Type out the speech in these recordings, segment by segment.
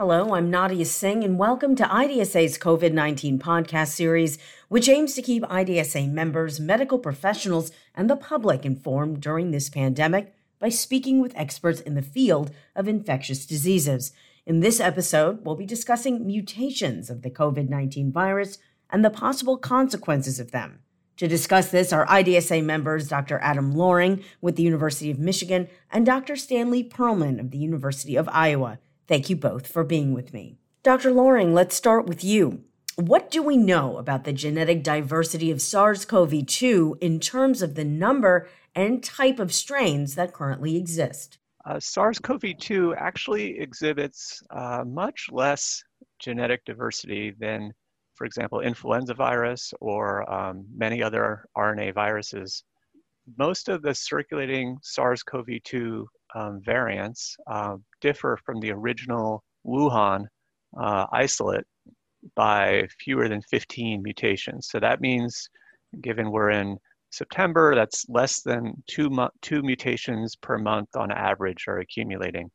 Hello, I'm Nadia Singh, and welcome to IDSA's COVID 19 podcast series, which aims to keep IDSA members, medical professionals, and the public informed during this pandemic by speaking with experts in the field of infectious diseases. In this episode, we'll be discussing mutations of the COVID 19 virus and the possible consequences of them. To discuss this are IDSA members Dr. Adam Loring with the University of Michigan and Dr. Stanley Perlman of the University of Iowa. Thank you both for being with me. Dr. Loring, let's start with you. What do we know about the genetic diversity of SARS CoV 2 in terms of the number and type of strains that currently exist? Uh, SARS CoV 2 actually exhibits uh, much less genetic diversity than, for example, influenza virus or um, many other RNA viruses. Most of the circulating SARS CoV 2 um, variants uh, differ from the original Wuhan uh, isolate by fewer than 15 mutations. So that means, given we're in September, that's less than two, two mutations per month on average are accumulating.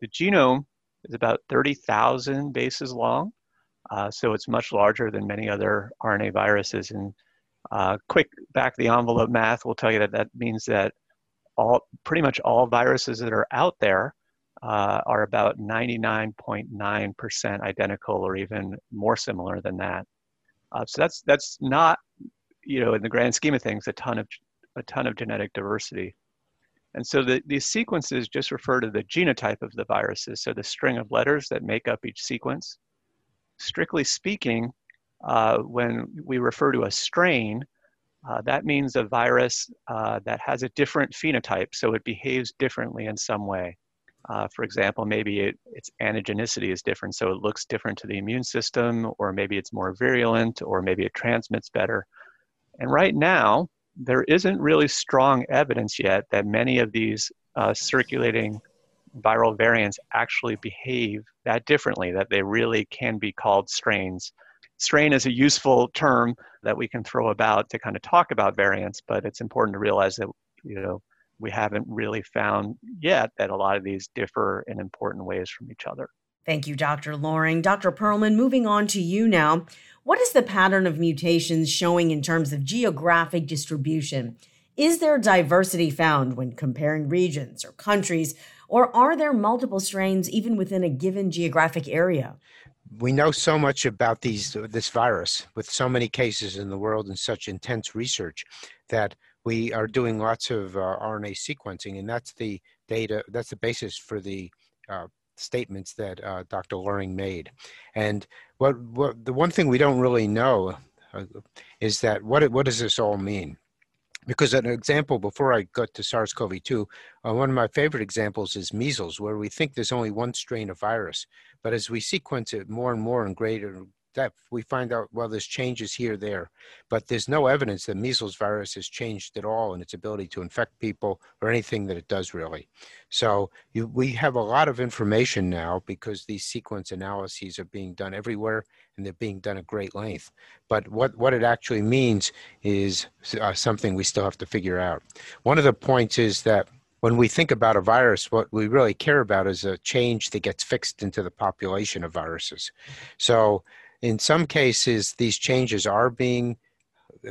The genome is about 30,000 bases long, uh, so it's much larger than many other RNA viruses. And uh, quick back the envelope math will tell you that that means that all pretty much all viruses that are out there uh, are about 99.9% identical or even more similar than that. Uh, so that's that's not, you know, in the grand scheme of things, a ton of a ton of genetic diversity. And so the, these sequences just refer to the genotype of the viruses, so the string of letters that make up each sequence. Strictly speaking, uh, when we refer to a strain, uh, that means a virus uh, that has a different phenotype, so it behaves differently in some way. Uh, for example, maybe it, its antigenicity is different, so it looks different to the immune system, or maybe it's more virulent, or maybe it transmits better. And right now, there isn't really strong evidence yet that many of these uh, circulating viral variants actually behave that differently, that they really can be called strains strain is a useful term that we can throw about to kind of talk about variants, but it's important to realize that, you know, we haven't really found yet that a lot of these differ in important ways from each other. Thank you, Dr. Loring. Dr. Perlman, moving on to you now. What is the pattern of mutations showing in terms of geographic distribution? Is there diversity found when comparing regions or countries, or are there multiple strains even within a given geographic area? We know so much about these this virus with so many cases in the world and such intense research that we are doing lots of uh, RNA sequencing, and that's the data. That's the basis for the uh, statements that uh, Dr. Loring made. And what, what the one thing we don't really know uh, is that what what does this all mean? Because an example before i got to sars-cov-2 uh, one of my favorite examples is measles where we think there's only one strain of virus but as we sequence it more and more in greater depth we find out well there's changes here there but there's no evidence that measles virus has changed at all in its ability to infect people or anything that it does really so you, we have a lot of information now because these sequence analyses are being done everywhere and they're being done at great length. But what, what it actually means is uh, something we still have to figure out. One of the points is that when we think about a virus, what we really care about is a change that gets fixed into the population of viruses. So in some cases, these changes are being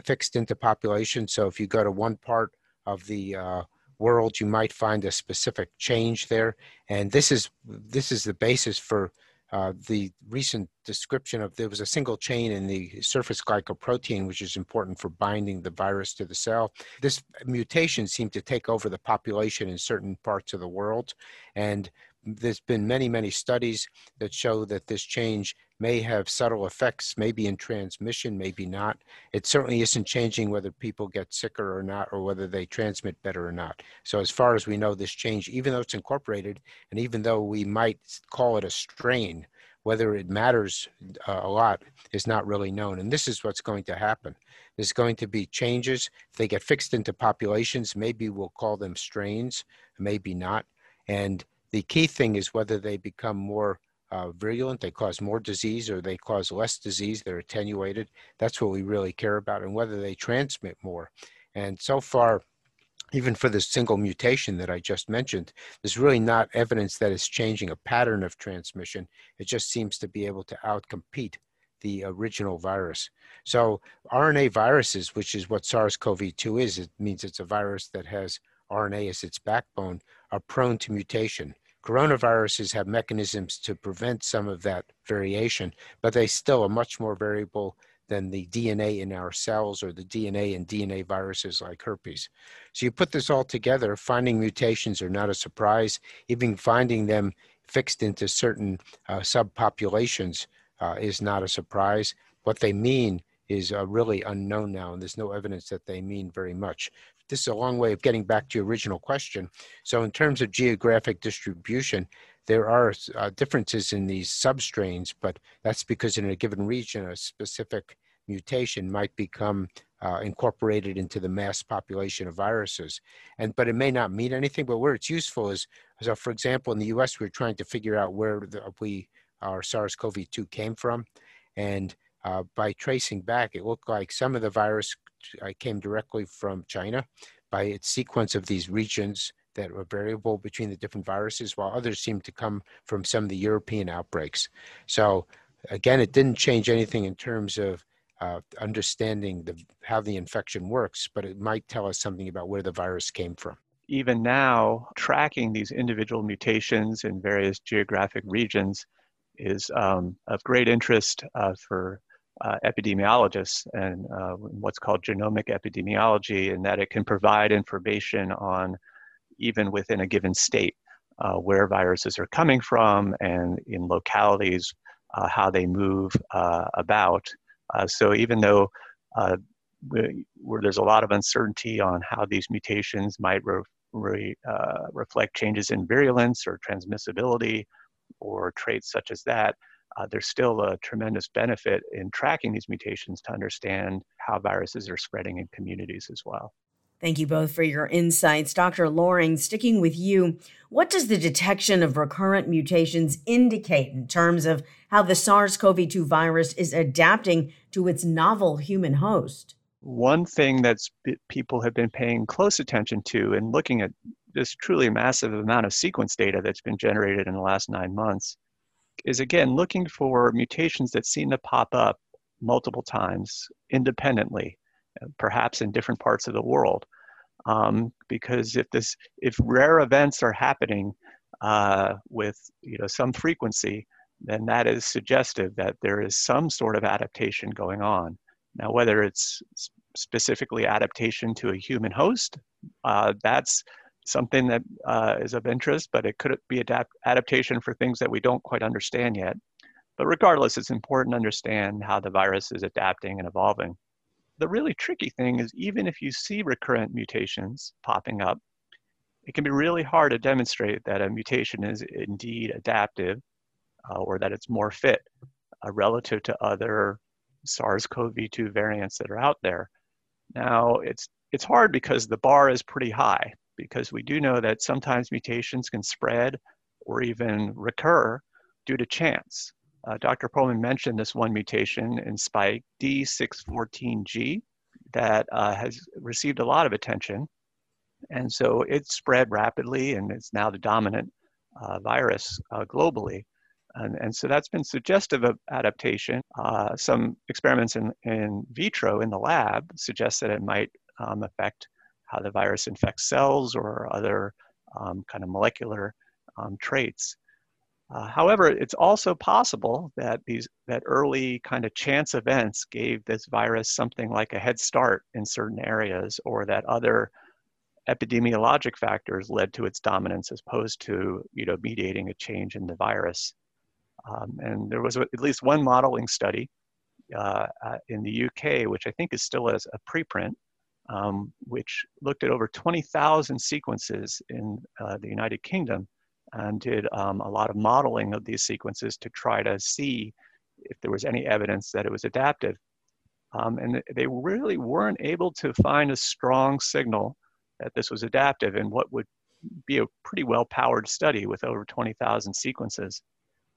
fixed into population. So if you go to one part of the uh, world, you might find a specific change there. And this is this is the basis for uh, the recent description of there was a single chain in the surface glycoprotein, which is important for binding the virus to the cell. This mutation seemed to take over the population in certain parts of the world. And there's been many, many studies that show that this change may have subtle effects, maybe in transmission, maybe not. It certainly isn't changing whether people get sicker or not, or whether they transmit better or not. So, as far as we know, this change, even though it's incorporated, and even though we might call it a strain, whether it matters uh, a lot is not really known. And this is what's going to happen. There's going to be changes. If they get fixed into populations, maybe we'll call them strains, maybe not. And the key thing is whether they become more uh, virulent, they cause more disease, or they cause less disease, they're attenuated. That's what we really care about, and whether they transmit more. And so far, even for the single mutation that I just mentioned, there's really not evidence that it's changing a pattern of transmission. It just seems to be able to outcompete the original virus. So RNA viruses, which is what SARS-CoV-2 is, it means it's a virus that has RNA as its backbone, are prone to mutation. Coronaviruses have mechanisms to prevent some of that variation, but they still are much more variable than the DNA in our cells or the DNA in DNA viruses like herpes. So you put this all together, finding mutations are not a surprise. Even finding them fixed into certain uh, subpopulations uh, is not a surprise. What they mean is uh, really unknown now, and there's no evidence that they mean very much this is a long way of getting back to your original question. So in terms of geographic distribution, there are uh, differences in these substrains, but that's because in a given region, a specific mutation might become uh, incorporated into the mass population of viruses. And but it may not mean anything. But where it's useful is, so for example, in the U.S., we're trying to figure out where the, we our SARS-CoV-2 came from, and uh, by tracing back, it looked like some of the virus came directly from China by its sequence of these regions that were variable between the different viruses, while others seemed to come from some of the European outbreaks. So again, it didn't change anything in terms of uh, understanding the, how the infection works, but it might tell us something about where the virus came from. Even now, tracking these individual mutations in various geographic regions is um, of great interest uh, for uh, epidemiologists and uh, what's called genomic epidemiology, and that it can provide information on even within a given state uh, where viruses are coming from and in localities uh, how they move uh, about. Uh, so even though we, there's a lot of uncertainty on how these mutations might re, re, reflect changes in virulence or transmissibility or traits such as that, uh, there's still a tremendous benefit in tracking these mutations to understand how viruses are spreading in communities as well. Thank you both for your insights. Dr. Loring, sticking with you, what does the detection of recurrent mutations indicate in terms of how the SARS CoV 2 virus is adapting to its novel human host? One thing that people have been paying close attention to and looking at this truly massive amount of sequence data that's been generated in the last nine months is again looking for mutations that seem to pop up multiple times independently, uh, perhaps in different parts of the world. Um, because if this, if rare events are happening uh, with you know some frequency, then that is suggestive that there is some sort of adaptation going on. Now, whether it's specifically adaptation to a human host, uh, that's something that uh, is of interest, but it could be adapt adaptation for things that we don't quite understand yet. But regardless, it's important to understand how the virus is adapting and evolving. The really tricky thing is even if you see recurrent mutations popping up, it can be really hard to demonstrate that a mutation is indeed adaptive uh, or that it's more fit uh, relative to other SARS-CoV-2 variants that are out there. Now, it's, it's hard because the bar is pretty high because we do know that sometimes mutations can spread or even recur due to chance. Uh, Dr. Perlman mentioned this one mutation in spike D614G that uh, has received a lot of attention. And so it spread rapidly and it's now the dominant uh, virus uh, globally. And, and, so that's been suggestive of adaptation. Uh, some experiments in, in vitro in the lab suggest that it might um, affect how the virus infects cells or other um, kind of molecular um, traits. Uh, however, it's also possible that these that early kind of chance events gave this virus something like a head start in certain areas, or that other epidemiologic factors led to its dominance as opposed to you know mediating a change in the virus. Um, and there was at least one modeling study uh, uh, in the UK, which I think is still as a preprint, um, which looked at over 20,000 sequences in uh, the United Kingdom and did um, a lot of modeling of these sequences to try to see if there was any evidence that it was adaptive. Um, and they really weren't able to find a strong signal that this was adaptive in what would be a pretty well powered study with over 20,000 sequences.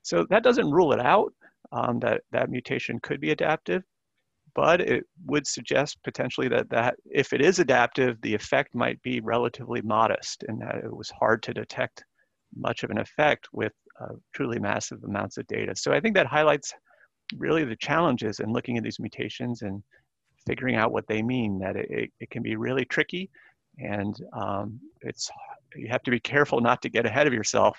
So that doesn't rule it out um, that that mutation could be adaptive, but it would suggest potentially that, that if it is adaptive, the effect might be relatively modest and that it was hard to detect much of an effect with uh, truly massive amounts of data. So I think that highlights really the challenges in looking at these mutations and figuring out what they mean, that it, it, can be really tricky and um, it's you have to be careful not to get ahead of yourself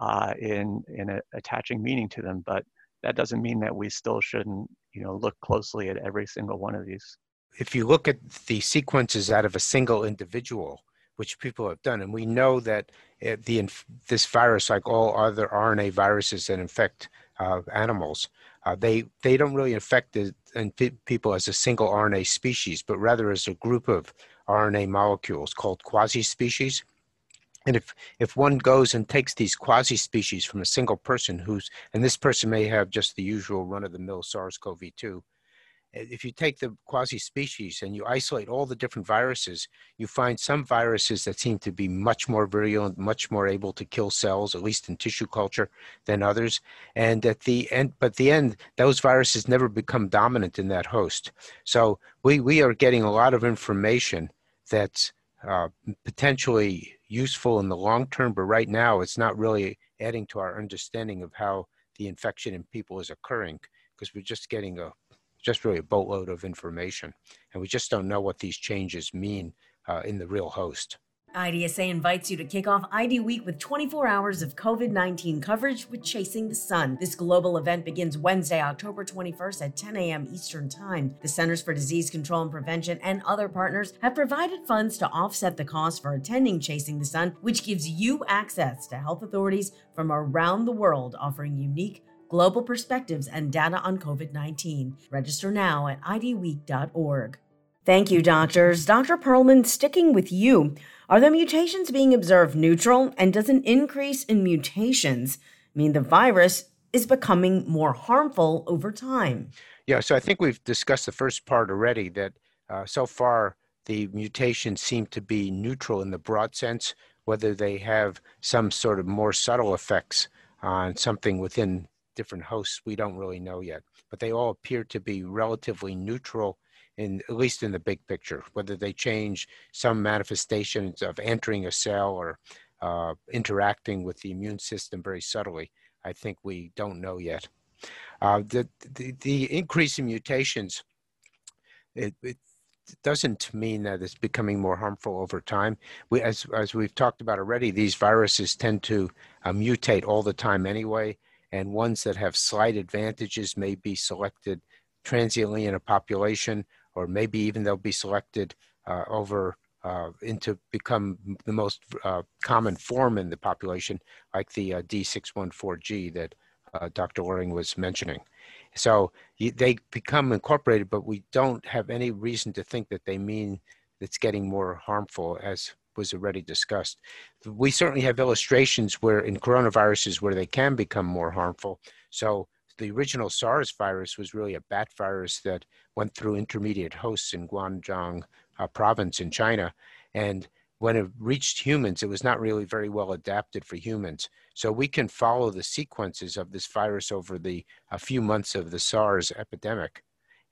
uh, in, in a, attaching meaning to them, but that doesn't mean that we still shouldn't you know look closely at every single one of these. If you look at the sequences out of a single individual, which people have done, and we know that the this virus, like all other RNA viruses that infect uh, animals, uh, they they don't really infect the, people as a single RNA species, but rather as a group of RNA molecules called quasi-species. And if, if one goes and takes these quasi-species from a single person who's, and this person may have just the usual run-of-the-mill SARS-CoV-2, if you take the quasi-species and you isolate all the different viruses, you find some viruses that seem to be much more virulent, much more able to kill cells, at least in tissue culture, than others. And at the end, but the end, those viruses never become dominant in that host. So we, we are getting a lot of information that's uh, potentially useful in the long term, but right now it's not really adding to our understanding of how the infection in people is occurring because we're just getting a just really a boatload of information and we just don't know what these changes mean uh, in the real host. IDSA invites you to kick off ID Week with 24 hours of COVID 19 coverage with Chasing the Sun. This global event begins Wednesday, October 21st at 10 a.m. Eastern Time. The Centers for Disease Control and Prevention and other partners have provided funds to offset the cost for attending Chasing the Sun, which gives you access to health authorities from around the world offering unique global perspectives and data on COVID 19. Register now at idweek.org. Thank you, doctors. Dr. Perlman, sticking with you, are the mutations being observed neutral? And does an increase in mutations mean the virus is becoming more harmful over time? Yeah, so I think we've discussed the first part already that uh, so far the mutations seem to be neutral in the broad sense, whether they have some sort of more subtle effects on something within different hosts, we don't really know yet. But they all appear to be relatively neutral in at least in the big picture, whether they change some manifestations of entering a cell or uh, interacting with the immune system very subtly, I think we don't know yet. Uh, the, the, the increase in mutations, it, it doesn't mean that it's becoming more harmful over time. We, as, as we've talked about already, these viruses tend to uh, mutate all the time anyway, and ones that have slight advantages may be selected transiently in a population or maybe even they'll be selected uh, over uh, into become the most uh, common form in the population, like the uh, D614G that uh, Dr. Loring was mentioning. So they become incorporated, but we don't have any reason to think that they mean it's getting more harmful, as was already discussed. We certainly have illustrations where in coronaviruses where they can become more harmful. So the original SARS virus was really a bat virus that went through intermediate hosts in Guangdong uh, province in China. And when it reached humans, it was not really very well adapted for humans. So we can follow the sequences of this virus over the a few months of the SARS epidemic.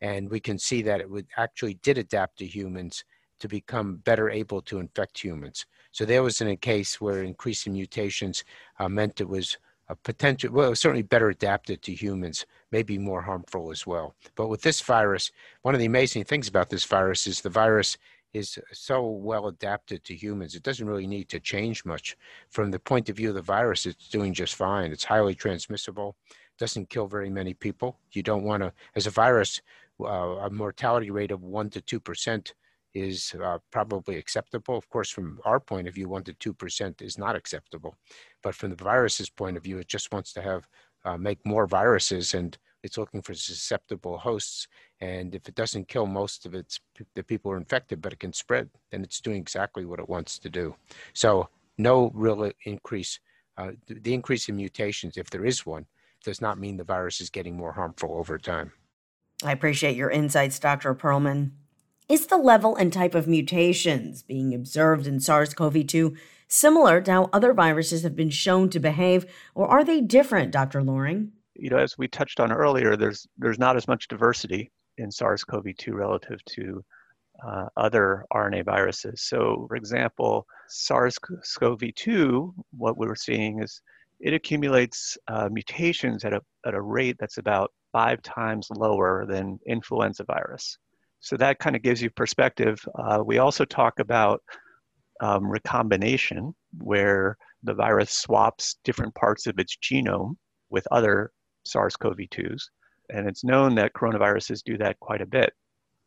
And we can see that it would actually did adapt to humans to become better able to infect humans. So there was in a case where increasing mutations uh, meant it was a potential, well, certainly better adapted to humans, maybe more harmful as well. But with this virus, one of the amazing things about this virus is the virus is so well adapted to humans. It doesn't really need to change much. From the point of view of the virus, it's doing just fine. It's highly transmissible, doesn't kill very many people. You don't want to, as a virus, uh, a mortality rate of 1% to 2% is uh, probably acceptable. Of course, from our point of view, 1% to 2% is not acceptable. But from the virus's point of view, it just wants to have uh, make more viruses and it's looking for susceptible hosts. And if it doesn't kill most of its the people who are infected, but it can spread, then it's doing exactly what it wants to do. So no real increase. Uh, the increase in mutations, if there is one, does not mean the virus is getting more harmful over time. I appreciate your insights, Dr. Perlman. Is the level and type of mutations being observed in SARS CoV 2 similar to how other viruses have been shown to behave, or are they different, Dr. Loring? You know, as we touched on earlier, there's there's not as much diversity in SARS-CoV-2 relative to uh, other RNA viruses. So, for example, SARS-CoV-2, what we're seeing is it accumulates uh, mutations at a, at a rate that's about five times lower than influenza virus. So that kind of gives you perspective. Uh, we also talk about um, recombination, where the virus swaps different parts of its genome with other SARS-CoV-2s. And it's known that coronaviruses do that quite a bit.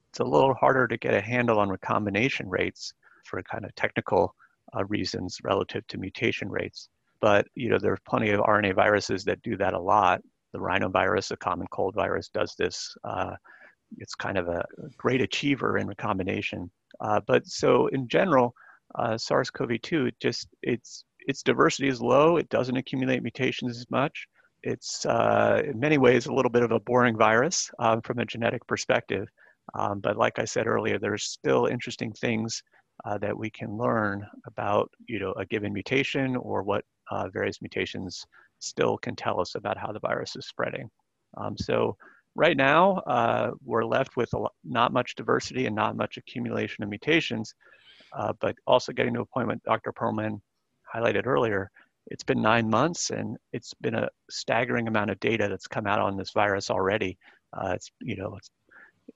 It's a little harder to get a handle on recombination rates for kind of technical uh, reasons relative to mutation rates. But you know, there are plenty of RNA viruses that do that a lot. The rhinovirus, a common cold virus, does this. Uh, it's kind of a great achiever in recombination. Uh, but so in general, uh, SARS-CoV-2 just its its diversity is low. It doesn't accumulate mutations as much. It's uh, in many ways a little bit of a boring virus um, from a genetic perspective. Um, but like I said earlier, there's still interesting things uh, that we can learn about, you know, a given mutation or what uh, various mutations still can tell us about how the virus is spreading. Um, so right now, uh, we're left with lot, not much diversity and not much accumulation of mutations, uh, but also getting to a point what Dr. Perlman highlighted earlier, it's been nine months and it's been a staggering amount of data that's come out on this virus already. Uh, it's, you know, it's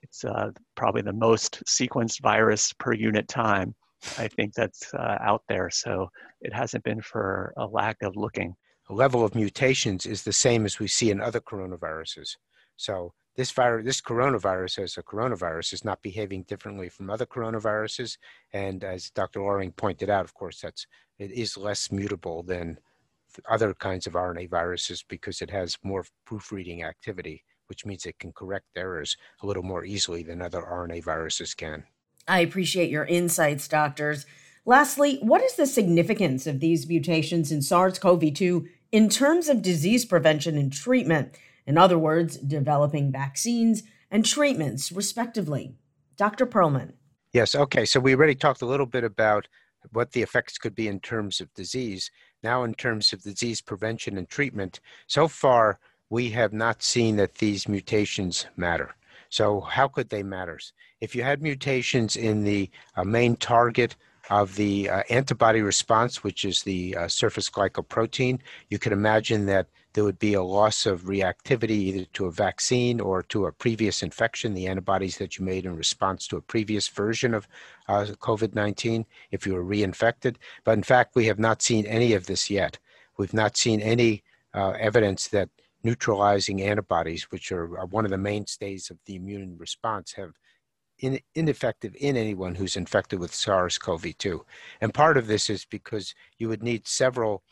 it's uh, probably the most sequenced virus per unit time. I think that's uh, out there. So it hasn't been for a lack of looking. The level of mutations is the same as we see in other coronaviruses. So this virus, this coronavirus as a coronavirus is not behaving differently from other coronaviruses. And as Dr. Loring pointed out, of course, that's it is less mutable than other kinds of RNA viruses because it has more proofreading activity which means it can correct errors a little more easily than other RNA viruses can. I appreciate your insights, doctors. Lastly, what is the significance of these mutations in SARS CoV 2 in terms of disease prevention and treatment? In other words, developing vaccines and treatments, respectively. Dr. Perlman. Yes, okay. So we already talked a little bit about what the effects could be in terms of disease. Now, in terms of disease prevention and treatment, so far, we have not seen that these mutations matter. So how could they matter? If you had mutations in the uh, main target of the uh, antibody response, which is the uh, surface glycoprotein, you could imagine that there would be a loss of reactivity either to a vaccine or to a previous infection, the antibodies that you made in response to a previous version of uh, COVID 19 if you were reinfected. But in fact, we have not seen any of this yet. We've not seen any uh, evidence that neutralizing antibodies, which are, are one of the mainstays of the immune response, have in, ineffective in anyone who's infected with SARS-CoV-2. And part of this is because you would need several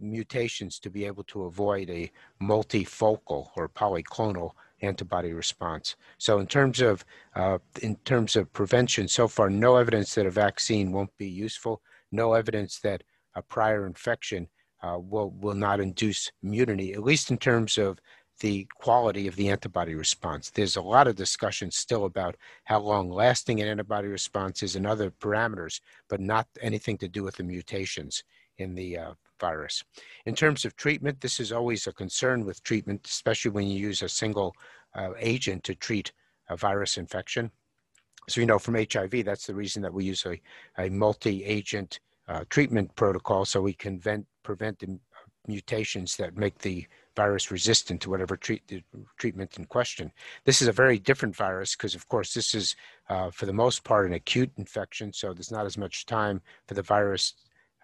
mutations to be able to avoid a multifocal or polyclonal antibody response. So in terms of uh, in terms of prevention, so far no evidence that a vaccine won't be useful, no evidence that a prior infection uh, will, will not induce immunity, at least in terms of the quality of the antibody response. There's a lot of discussion still about how long lasting an antibody response is and other parameters, but not anything to do with the mutations in the uh, virus. In terms of treatment, this is always a concern with treatment, especially when you use a single uh, agent to treat a virus infection. So, you know, from HIV, that's the reason that we use a, a multi agent uh, treatment protocol so we can vent, prevent the mutations that make the virus resistant to whatever treat, treatment in question. This is a very different virus because, of course, this is, uh, for the most part, an acute infection, so there's not as much time for the virus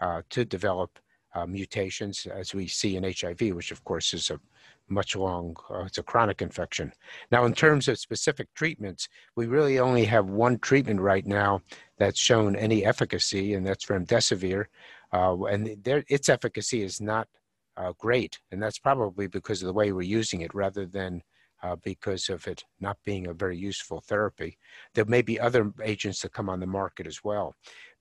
uh, to develop uh, mutations as we see in HIV, which, of course, is a much long, uh, it's a chronic infection. Now, in terms of specific treatments, we really only have one treatment right now that's shown any efficacy, and that's remdesivir. Uh, and there, its efficacy is not uh, great, and that's probably because of the way we're using it rather than uh, because of it not being a very useful therapy. There may be other agents that come on the market as well.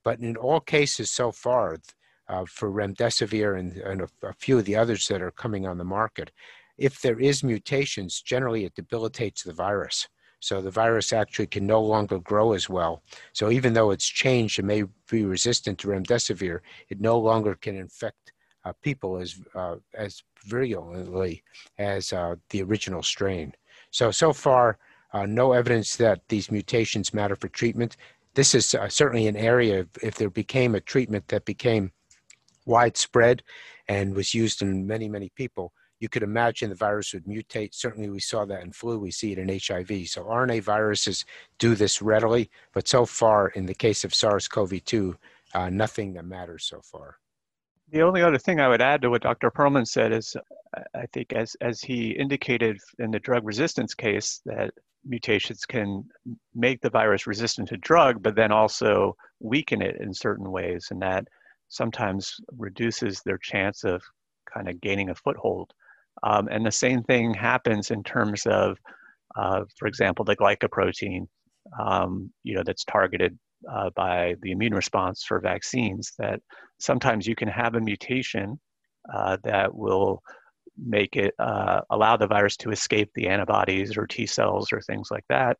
But in all cases so far, uh, for remdesivir and, and a, a, few of the others that are coming on the market, if there is mutations, generally it debilitates the virus. So the virus actually can no longer grow as well. So even though it's changed and may be resistant to remdesivir, it no longer can infect uh, people as uh, as virulently as uh, the original strain. So so far, uh, no evidence that these mutations matter for treatment. This is uh, certainly an area, if there became a treatment that became widespread and was used in many, many people, you could imagine the virus would mutate. Certainly, we saw that in flu, we see it in HIV. So, RNA viruses do this readily, but so far, in the case of SARS CoV 2, uh, nothing that matters so far. The only other thing I would add to what Dr. Perlman said is I think, as, as he indicated in the drug resistance case, that mutations can make the virus resistant to drug, but then also weaken it in certain ways. And that sometimes reduces their chance of kind of gaining a foothold. Um, and the same thing happens in terms of, uh, for example, the glycoprotein, um, you know, that's targeted uh, by the immune response for vaccines. That sometimes you can have a mutation uh, that will make it uh, allow the virus to escape the antibodies or T cells or things like that.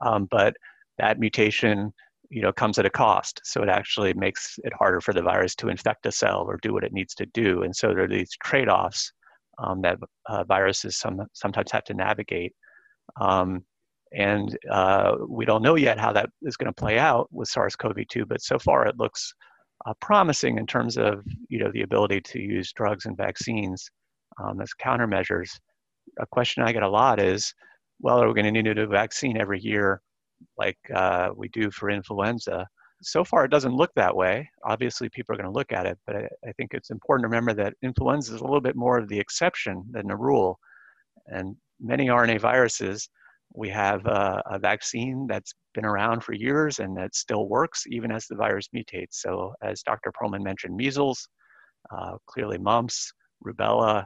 Um, but that mutation you know comes at a cost. So it actually makes it harder for the virus to infect a cell or do what it needs to do. And so there are these trade-offs um, that uh, viruses some, sometimes have to navigate. Um, and uh, we don't know yet how that is going to play out with SARS-CoV-2 but so far it looks uh, promising in terms of you know the ability to use drugs and vaccines um, as countermeasures. A question i get a lot is well are we going to need a new vaccine every year like uh, we do for influenza. So far, it doesn't look that way. Obviously, people are going to look at it, but I, I think it's important to remember that influenza is a little bit more of the exception than the rule. And many RNA viruses, we have a, a, vaccine that's been around for years and that still works even as the virus mutates. So, as Dr. Perlman mentioned, measles, uh, clearly mumps, rubella,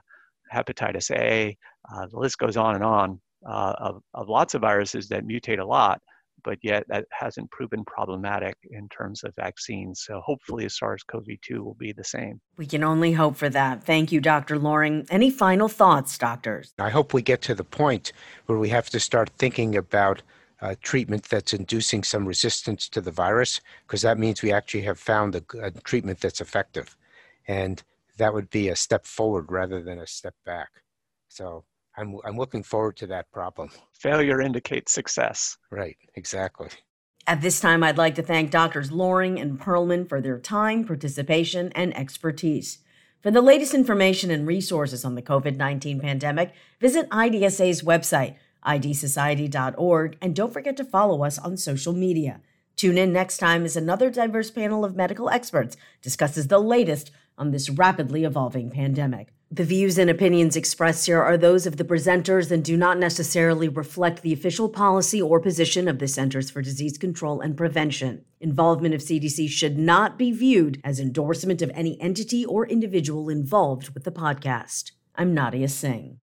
hepatitis A, uh, the list goes on and on uh, of, of lots of viruses that mutate a lot but yet that hasn't proven problematic in terms of vaccines. So hopefully SARS CoV 2 will be the same. We can only hope for that. Thank you, Dr. Loring. Any final thoughts, doctors? I hope we get to the point where we have to start thinking about uh, treatment that's inducing some resistance to the virus, because that means we actually have found a, a treatment that's effective. And that would be a step forward rather than a step back. So I'm, I'm looking forward to that problem. Failure indicates success. Right, exactly. At this time, I'd like to thank Doctors Loring and Perlman for their time, participation, and expertise. For the latest information and resources on the COVID 19 pandemic, visit IDSA's website, idsociety.org, and don't forget to follow us on social media. Tune in next time as another diverse panel of medical experts discusses the latest on this rapidly evolving pandemic. The views and opinions expressed here are those of the presenters and do not necessarily reflect the official policy or position of the Centers for Disease Control and Prevention. Involvement of CDC should not be viewed as endorsement of any entity or individual involved with the podcast. I'm Nadia Singh.